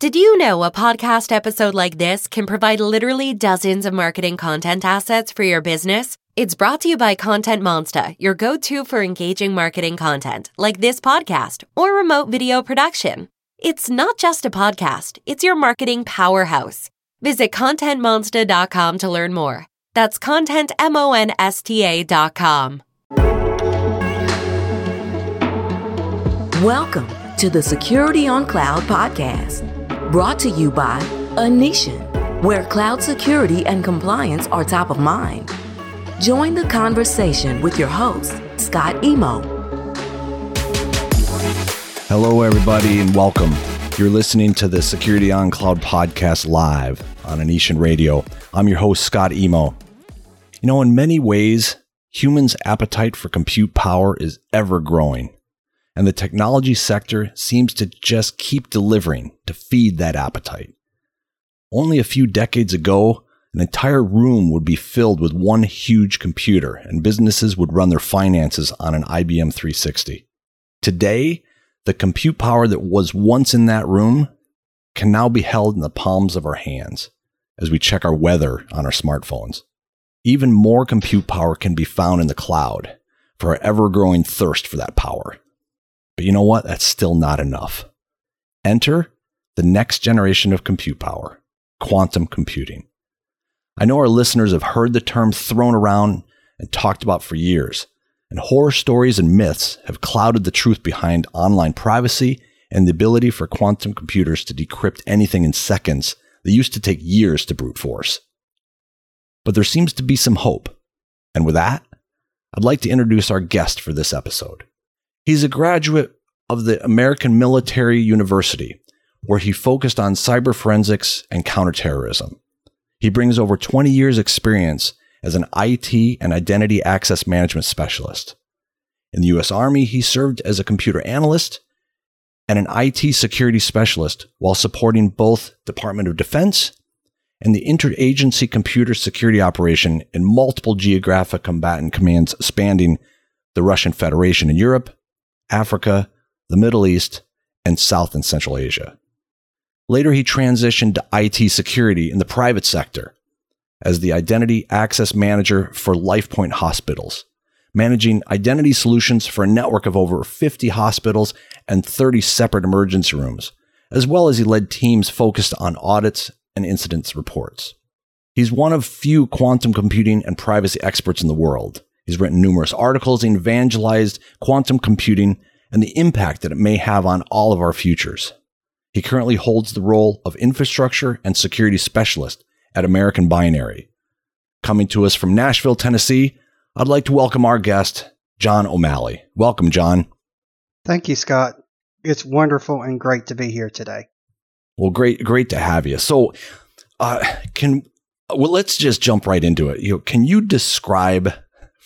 Did you know a podcast episode like this can provide literally dozens of marketing content assets for your business? It's brought to you by Content Monster, your go to for engaging marketing content, like this podcast or remote video production. It's not just a podcast, it's your marketing powerhouse. Visit ContentMonster.com to learn more. That's ContentMonsta.com. Welcome to the Security on Cloud podcast, brought to you by Anitian, where cloud security and compliance are top of mind. Join the conversation with your host, Scott Emo. Hello, everybody, and welcome. You're listening to the Security on Cloud podcast live on Anitian Radio. I'm your host, Scott Emo. You know, in many ways, humans' appetite for compute power is ever growing, and the technology sector seems to just keep delivering to feed that appetite. Only a few decades ago, an entire room would be filled with one huge computer, and businesses would run their finances on an IBM 360. Today, the compute power that was once in that room can now be held in the palms of our hands as we check our weather on our smartphones. Even more compute power can be found in the cloud for our ever growing thirst for that power. But you know what? That's still not enough. Enter the next generation of compute power quantum computing. I know our listeners have heard the term thrown around and talked about for years, and horror stories and myths have clouded the truth behind online privacy and the ability for quantum computers to decrypt anything in seconds that used to take years to brute force. But there seems to be some hope. And with that, I'd like to introduce our guest for this episode. He's a graduate of the American Military University, where he focused on cyber forensics and counterterrorism. He brings over 20 years' experience as an IT and identity access management specialist. In the US Army, he served as a computer analyst and an IT security specialist while supporting both Department of Defense and the interagency computer security operation in multiple geographic combatant commands spanning the Russian Federation in Europe, Africa, the Middle East, and South and Central Asia. Later, he transitioned to IT security in the private sector as the identity access manager for LifePoint hospitals, managing identity solutions for a network of over 50 hospitals and 30 separate emergency rooms, as well as he led teams focused on audits and incidents reports. He's one of few quantum computing and privacy experts in the world. He's written numerous articles and evangelized quantum computing and the impact that it may have on all of our futures. He currently holds the role of infrastructure and security specialist at American Binary. Coming to us from Nashville, Tennessee, I'd like to welcome our guest, John O'Malley. Welcome, John. Thank you, Scott. It's wonderful and great to be here today. Well, great, great to have you. So, uh, can well, let's just jump right into it. You know, can you describe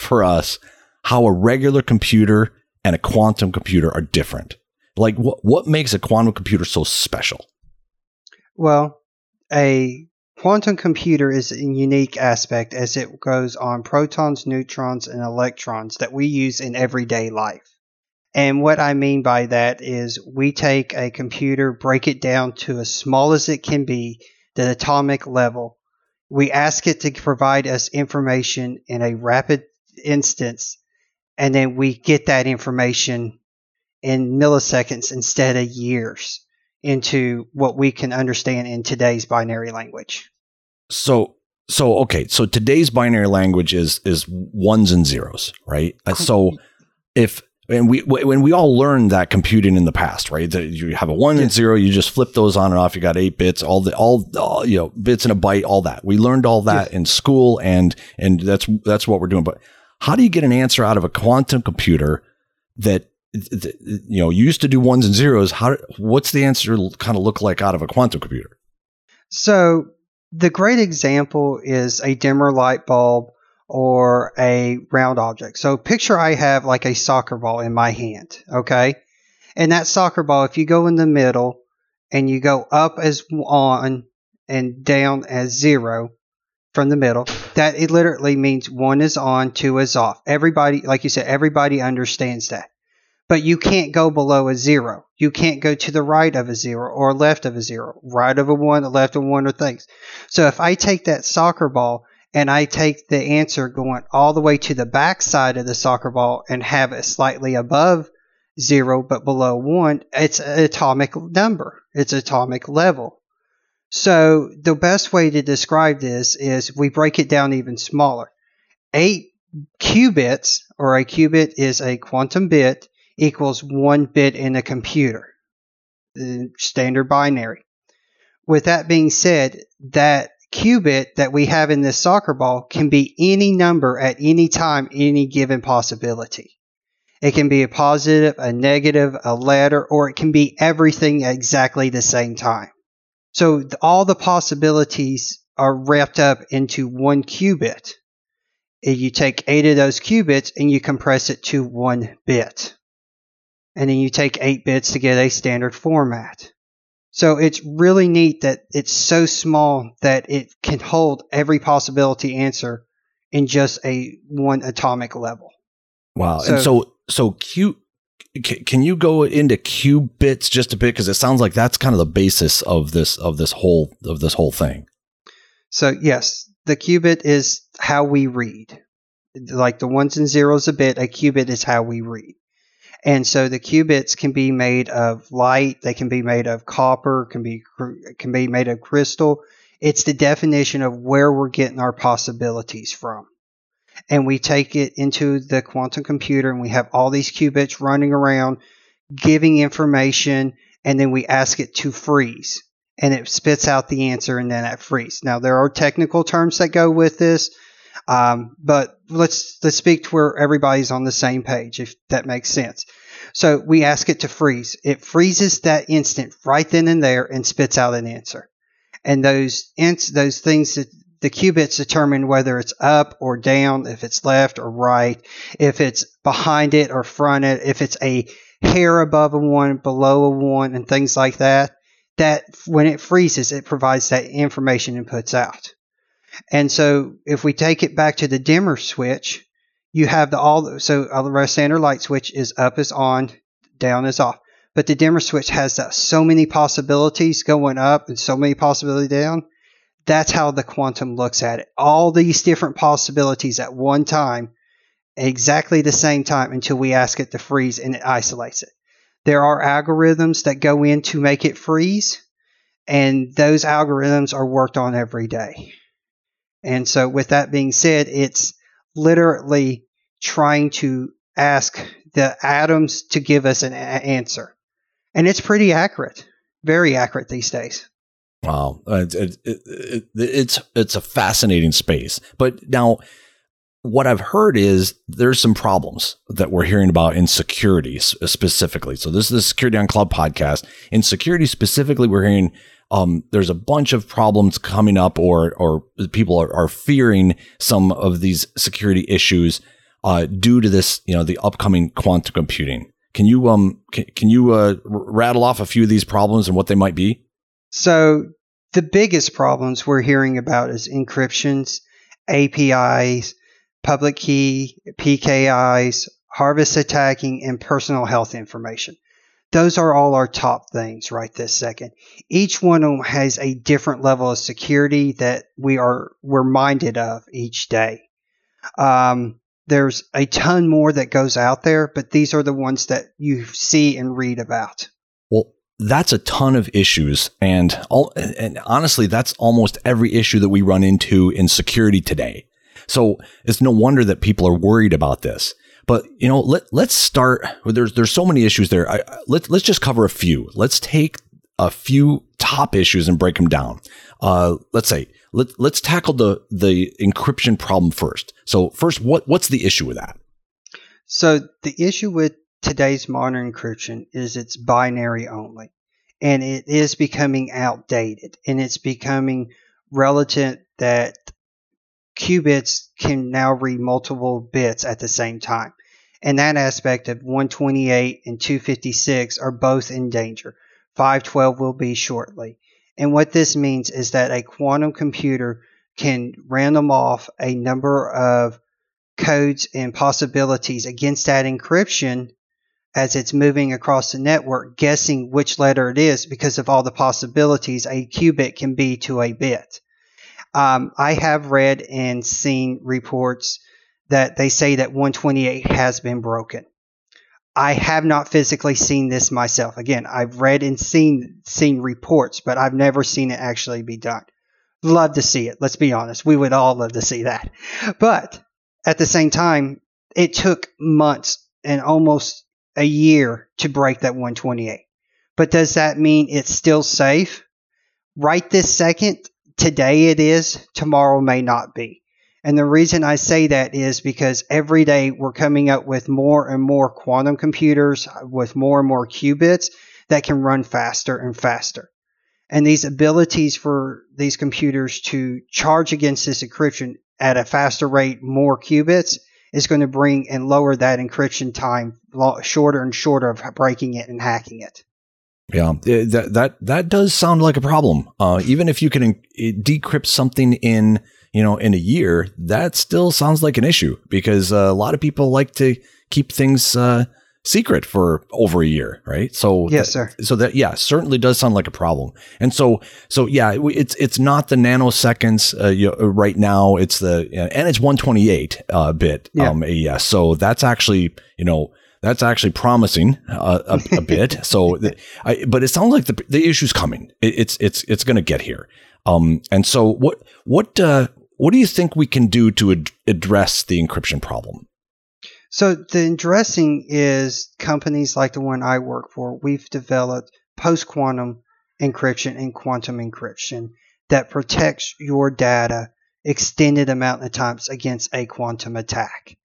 for us how a regular computer and a quantum computer are different? Like what what makes a quantum computer so special? Well, a quantum computer is a unique aspect as it goes on protons, neutrons, and electrons that we use in everyday life. And what I mean by that is we take a computer, break it down to as small as it can be, the atomic level. We ask it to provide us information in a rapid instance, and then we get that information in milliseconds instead of years into what we can understand in today's binary language. So so okay, so today's binary language is is ones and zeros, right? Uh, so if and we when we all learned that computing in the past, right? That you have a one and zero, you just flip those on and off. You got eight bits, all the all, all you know bits in a byte, all that. We learned all that in school, and and that's that's what we're doing. But how do you get an answer out of a quantum computer that you know used to do ones and zeros? How what's the answer kind of look like out of a quantum computer? So the great example is a dimmer light bulb or a round object. So picture i have like a soccer ball in my hand okay? And that soccer ball if you go in the middle and you go up as one and down as zero from the middle that it literally means one is on two is off everybody like you said everybody understands that but you can't go below a zero. You can't go to the right of a zero or left of a zero, right of a one, left of one, or things. So if I take that soccer ball and I take the answer going all the way to the back side of the soccer ball and have it slightly above zero but below one, it's an atomic number. It's atomic level. So the best way to describe this is we break it down even smaller. Eight qubits, or a qubit is a quantum bit, equals one bit in a computer. Standard binary. With that being said, that qubit that we have in this soccer ball can be any number at any time, any given possibility. It can be a positive, a negative, a letter, or it can be everything at exactly the same time. So all the possibilities are wrapped up into one qubit. You take eight of those qubits and you compress it to one bit. And then you take eight bits to get a standard format. So it's really neat that it's so small that it can hold every possibility answer in just a one atomic level. Wow. So, and so so Q can you go into qubits just a bit because it sounds like that's kind of the basis of this of this whole of this whole thing. So yes, the qubit is how we read. Like the ones and zeros a bit, a qubit is how we read. And so the qubits can be made of light, they can be made of copper, can be can be made of crystal. It's the definition of where we're getting our possibilities from and we take it into the quantum computer and we have all these qubits running around giving information and then we ask it to freeze and it spits out the answer and then it freeze. Now there are technical terms that go with this, um, but let's let's speak to where everybody's on the same page if that makes sense. So we ask it to freeze. It freezes that instant right then and there and spits out an answer. And those ins- those things that the qubits determine whether it's up or down, if it's left or right, if it's behind it or front it, if it's a hair above a one, below a one, and things like that. That when it freezes, it provides that information and puts out. And so if we take it back to the dimmer switch, you have the all so a standard light switch is up is on, down is off. But the dimmer switch has so many possibilities going up and so many possibilities down that's how the quantum looks at it. All these different possibilities at one time, exactly the same time until we ask it to freeze and it isolates it. There are algorithms that go in to make it freeze, and those algorithms are worked on every day. And so, with that being said, it's literally trying to ask the atoms to give us an a- answer. And it's pretty accurate, very accurate these days. Wow, uh, it, it, it, it's it's a fascinating space. But now, what I've heard is there's some problems that we're hearing about in security specifically. So this is the Security on Cloud podcast. In security specifically, we're hearing um, there's a bunch of problems coming up, or or people are, are fearing some of these security issues uh, due to this, you know, the upcoming quantum computing. Can you um can, can you uh, rattle off a few of these problems and what they might be? So the biggest problems we're hearing about is encryptions, APIs, public key, PKIs, harvest attacking, and personal health information. Those are all our top things right this second. Each one of them has a different level of security that we are we're minded of each day. Um, there's a ton more that goes out there, but these are the ones that you see and read about. That's a ton of issues. And all and honestly that's almost every issue that we run into in security today. So it's no wonder that people are worried about this. But you know let, let's start there's there's so many issues there. I, let, let's just cover a few. Let's take a few top issues and break them down. Uh, let's say let, let's tackle the the encryption problem first. So first what what's the issue with that? So the issue with today's modern encryption is it's binary only. And it is becoming outdated and it's becoming relative that qubits can now read multiple bits at the same time. And that aspect of 128 and 256 are both in danger. 512 will be shortly. And what this means is that a quantum computer can random off a number of codes and possibilities against that encryption as it's moving across the network, guessing which letter it is because of all the possibilities a qubit can be to a bit. Um, I have read and seen reports that they say that 128 has been broken. I have not physically seen this myself. Again, I've read and seen seen reports, but I've never seen it actually be done. Love to see it. Let's be honest. We would all love to see that. But at the same time, it took months and almost a year to break that 128. But does that mean it's still safe? Right this second, today it is, tomorrow may not be. And the reason I say that is because every day we're coming up with more and more quantum computers with more and more qubits that can run faster and faster. And these abilities for these computers to charge against this encryption at a faster rate, more qubits, is going to bring and lower that encryption time shorter and shorter of breaking it and hacking it. Yeah, that that that does sound like a problem. Uh, even if you can decrypt something in you know in a year, that still sounds like an issue because uh, a lot of people like to keep things uh, secret for over a year, right? So yes, sir. So that yeah, certainly does sound like a problem. And so so yeah, it's it's not the nanoseconds uh, you know, right now. It's the and it's 128 uh, bit yeah. um, AES. So that's actually you know that's actually promising uh, a, a bit. So, I, but it sounds like the the issue's coming. It, it's it's it's going to get here. Um, and so what what uh, what do you think we can do to ad- address the encryption problem? So the addressing is companies like the one I work for. We've developed post quantum encryption and quantum encryption that protects your data extended amount of times against a quantum attack.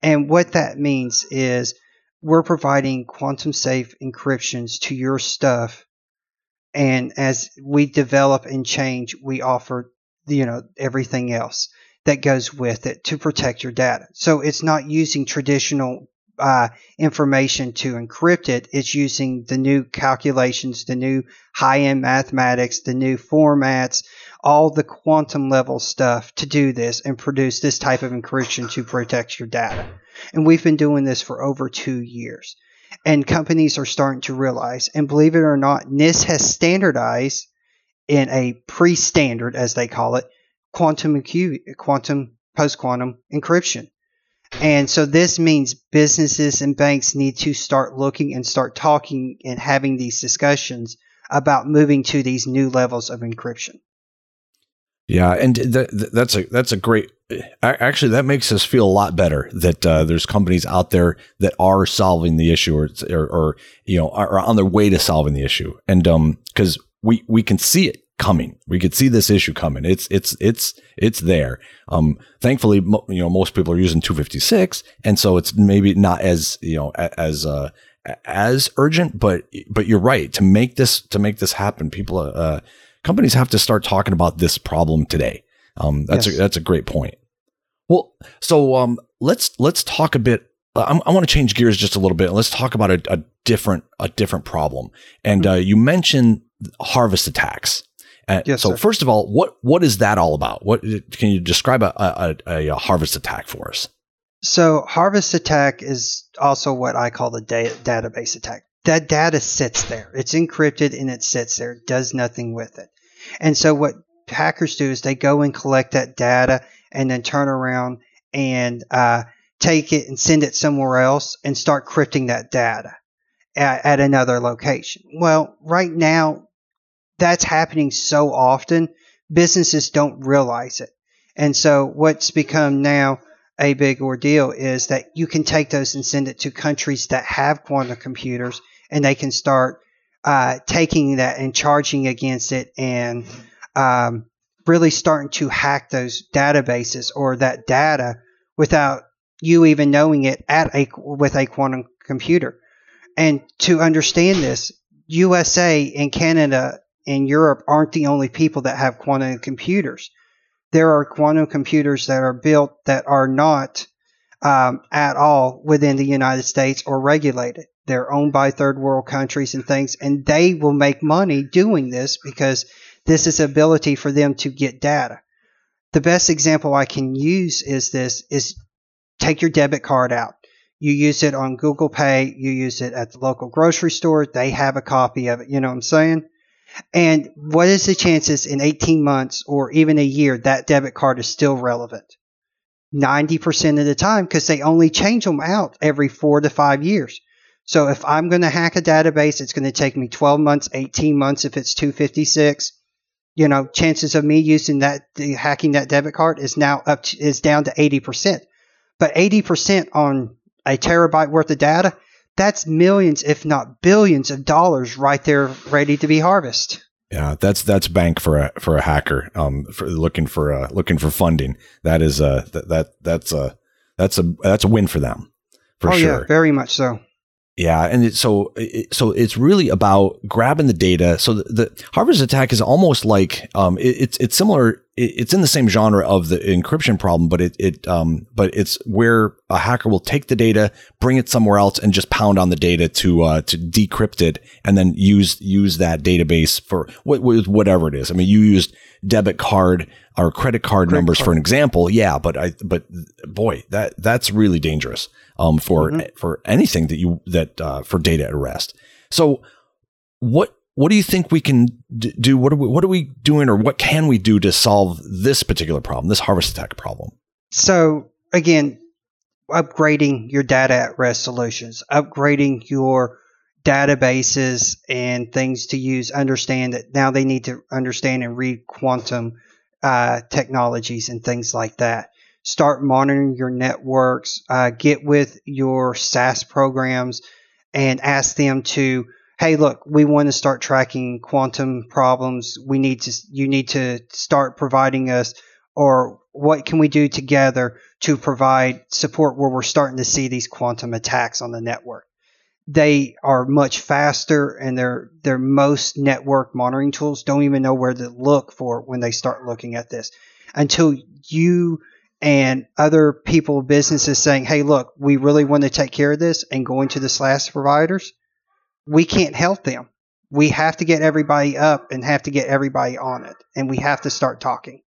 And what that means is we're providing quantum safe encryptions to your stuff. And as we develop and change, we offer, you know, everything else that goes with it to protect your data. So it's not using traditional uh, information to encrypt it. It's using the new calculations, the new high end mathematics, the new formats, all the quantum level stuff to do this and produce this type of encryption to protect your data. And we've been doing this for over two years. And companies are starting to realize, and believe it or not, NIST has standardized in a pre standard, as they call it, quantum, quantum post quantum encryption. And so this means businesses and banks need to start looking and start talking and having these discussions about moving to these new levels of encryption. Yeah, and th- th- that's a that's a great. Actually, that makes us feel a lot better that uh, there's companies out there that are solving the issue, or or, or you know, are on their way to solving the issue, and um, because we we can see it coming, we could see this issue coming. It's it's it's it's there. Um, thankfully, mo- you know, most people are using 256, and so it's maybe not as you know as uh as urgent, but but you're right to make this to make this happen. People uh companies have to start talking about this problem today. Um, that's yes. a, that's a great point. Well, so um, let's let's talk a bit. Uh, i want to change gears just a little bit. Let's talk about a, a different a different problem. And mm-hmm. uh, you mentioned harvest attacks. Uh, yes, so sir. first of all, what what is that all about? What can you describe a, a, a, a harvest attack for us? So harvest attack is also what I call the da- database attack that data sits there. It's encrypted and it sits there, it does nothing with it. And so what hackers do is they go and collect that data and then turn around and uh, take it and send it somewhere else and start crypting that data at, at another location. Well, right now, that's happening so often, businesses don't realize it. And so what's become now a big ordeal is that you can take those and send it to countries that have quantum computers and they can start uh, taking that and charging against it and um, really starting to hack those databases or that data without you even knowing it at a with a quantum computer. And to understand this, USA and Canada and Europe aren't the only people that have quantum computers. There are quantum computers that are built that are not um, at all within the United States or regulated. They're owned by third world countries and things, and they will make money doing this because this is ability for them to get data. The best example I can use is this is take your debit card out, You use it on Google Pay. You use it at the local grocery store. They have a copy of it. You know what I'm saying? And what is the chances in 18 months or even a year that debit card is still relevant? 90% of the time because they only change them out every four to five years. So if I'm going to hack a database, it's going to take me 12 months, 18 months if it's 256. You know, chances of me using that, hacking that debit card is now up to, is down to 80%. But 80% on a terabyte worth of data, that's millions, if not billions of dollars right there ready to be harvested. Yeah, that's that's bank for a for a hacker um for looking for uh looking for funding. That is a that, that that's a that's a that's a win for them. For oh sure. yeah, very much so. Yeah, and it, so it, so it's really about grabbing the data. So the, the Harvest attack is almost like um, it, it's it's similar. It's in the same genre of the encryption problem, but it it um, but it's where a hacker will take the data, bring it somewhere else, and just pound on the data to uh, to decrypt it, and then use use that database for what, whatever it is. I mean, you used debit card or credit card credit numbers card. for an example. Yeah, but I but boy, that that's really dangerous um, for mm-hmm. for anything that you that uh, for data at rest. So what what do you think we can do? What are we what are we doing, or what can we do to solve this particular problem, this harvest attack problem? So again, upgrading your data at rest solutions, upgrading your databases and things to use. Understand that now they need to understand and read quantum uh, technologies and things like that start monitoring your networks, uh, get with your SaaS programs and ask them to, hey, look, we want to start tracking quantum problems. We need to, you need to start providing us, or what can we do together to provide support where we're starting to see these quantum attacks on the network? They are much faster and their their most network monitoring tools don't even know where to look for when they start looking at this until you and other people, businesses saying, hey, look, we really want to take care of this and going to the SaaS providers, we can't help them. We have to get everybody up and have to get everybody on it. And we have to start talking.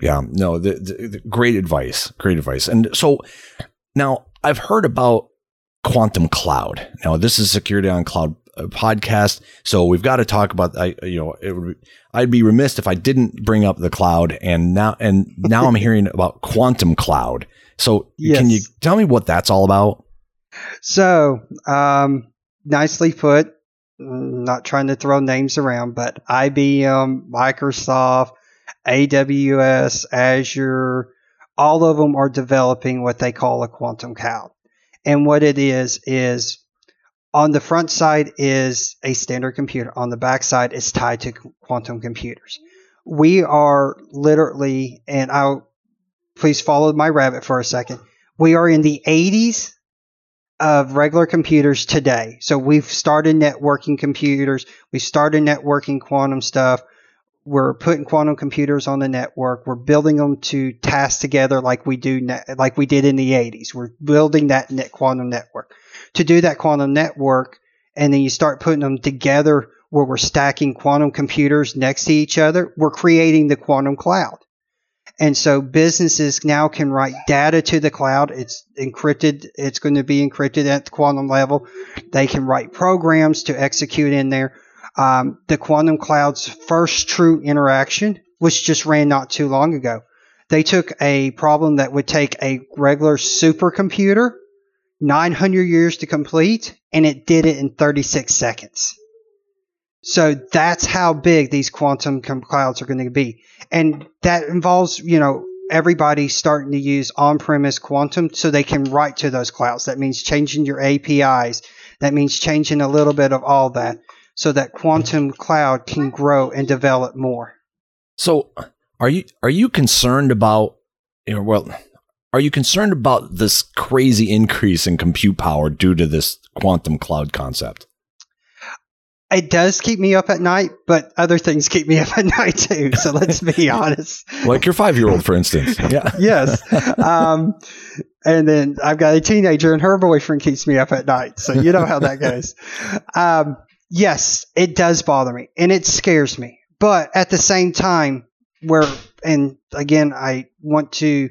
Yeah, no, the, the, the great advice. Great advice. And so now I've heard about quantum cloud. Now, this is security on cloud podcast. So we've got to talk about, I, you know, would, I'd be remiss if I didn't bring up the cloud. And now, and now I'm hearing about quantum cloud. So yes. can you tell me what that's all about? So, um, nicely put. Not trying to throw names around, but IBM, Microsoft, AWS, Azure, all of them are developing what they call a quantum cloud. And what it is, is on the front side is a standard computer. On the back side is tied to quantum computers. We are literally, and I'll please follow my rabbit for a second. We are in the 80s of regular computers today. So we've started networking computers. We started networking quantum stuff. We're putting quantum computers on the network. We're building them to task together like we do, like we did in the 80s. We're building that net quantum network to do that quantum network, and then you start putting them together where we're stacking quantum computers next to each other, we're creating the quantum cloud. And so businesses now can write data to the cloud. It's encrypted. It's going to be encrypted at the quantum level. They can write programs to execute in there. Um, the quantum cloud's first true interaction was just ran not too long ago. They took a problem that would take a regular supercomputer 900 years to complete, and it did it in 36 seconds. So that's how big these quantum clouds are going to be. And that involves, you know, everybody starting to use on premise quantum so they can write to those clouds. That means changing your APIs. That means changing a little bit of all that so that quantum cloud can grow and develop more. So are you are you concerned about you know, well are you concerned about this crazy increase in compute power due to this quantum cloud concept? It does keep me up at night, but other things keep me up at night too. So let's be honest. like your five year old, for instance. Yeah. yes. Um, and then I've got a teenager, and her boyfriend keeps me up at night. So you know how that goes. Um, yes, it does bother me, and it scares me. But at the same time, we're, and again, I want to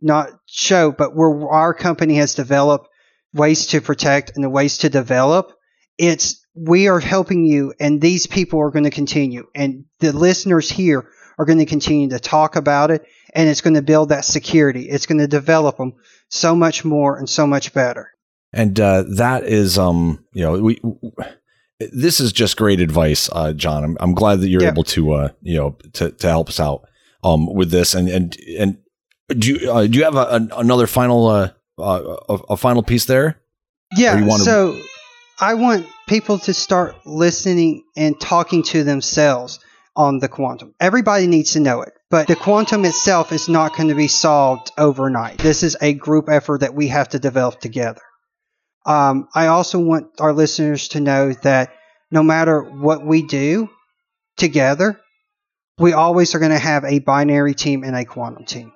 not show, but where our company has developed ways to protect and the ways to develop. It's we are helping you, and these people are going to continue, and the listeners here are going to continue to talk about it, and it's going to build that security. It's going to develop them so much more and so much better. And uh, that is, um, you know, we. This is just great advice, uh, John. I'm, I'm glad that you're Yeah. able to, uh, you know, to, to help us out um, with this. And and and do you uh, do you have a, an another final uh, uh, a, a final piece there? Yeah. Or you wanna- so I want people to start listening and talking to themselves on the quantum. Everybody needs to know it, but the quantum itself is not going to be solved overnight. This is a group effort that we have to develop together. Um, I also want our listeners to know that no matter what we do together, we always are going to have a binary team and a quantum team.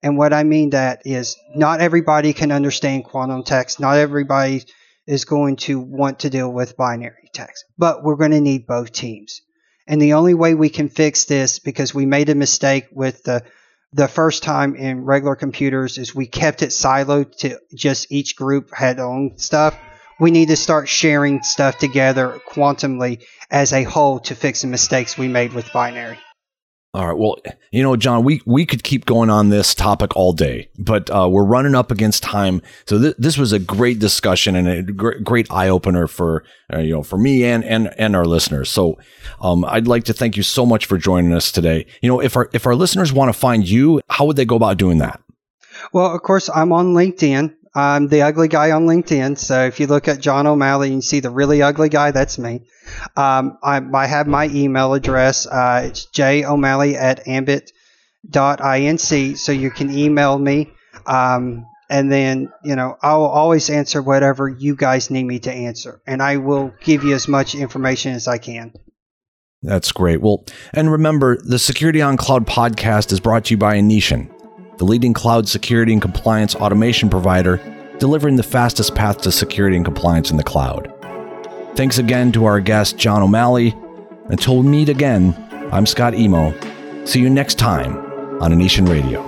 And what I mean that is not everybody can understand quantum text. Not everybody is going to want to deal with binary text, but we're going to need both teams. And the only way we can fix this, because we made a mistake with the the first time in regular computers, is we kept it siloed to just each group had own stuff. We need to start sharing stuff together quantumly as a whole to fix the mistakes we made with binary. All right. Well, you know, John, we, we could keep going on this topic all day, but uh, we're running up against time. So th- this was a great discussion and a gr- great eye opener for uh, you know for me and and and our listeners. So um, I'd like to thank you so much for joining us today. You know, if our if our listeners want to find you, how would they go about doing that? Well, of course, I'm on LinkedIn. I'm the ugly guy on LinkedIn. So if you look at John O'Malley and you see the really ugly guy, that's me. Um, I, I have my email address. Uh, it's jo'malley at ambit.inc. So you can email me. Um, and then, you know, I will always answer whatever you guys need me to answer. And I will give you as much information as I can. That's great. Well, and remember, the Security on Cloud podcast is brought to you by Anitian, the leading cloud security and compliance automation provider, delivering the fastest path to security and compliance in the cloud. Thanks again to our guest, John O'Malley. Until we meet again, I'm Scott Emo. See you next time on Anitian Radio.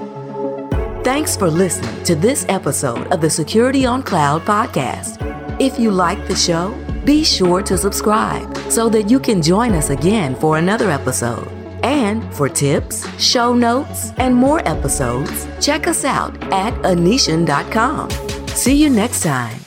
Thanks for listening to this episode of the Security on Cloud podcast. If you like the show, be sure to subscribe so that you can join us again for another episode. And for tips, show notes, and more episodes, check us out at anitian.com. See you next time.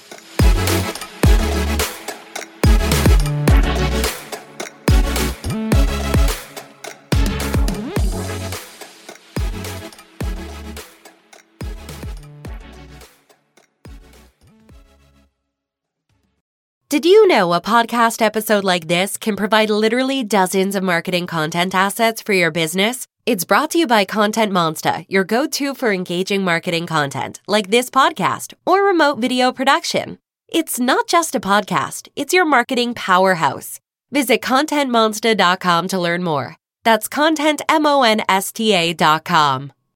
You know a podcast episode like this can provide literally dozens of marketing content assets for your business? It's brought to you by Content Monster, your go to for engaging marketing content, like this podcast or remote video production. It's not just a podcast, it's your marketing powerhouse. Visit contentmonster.com to learn more. That's contentmonsta.com.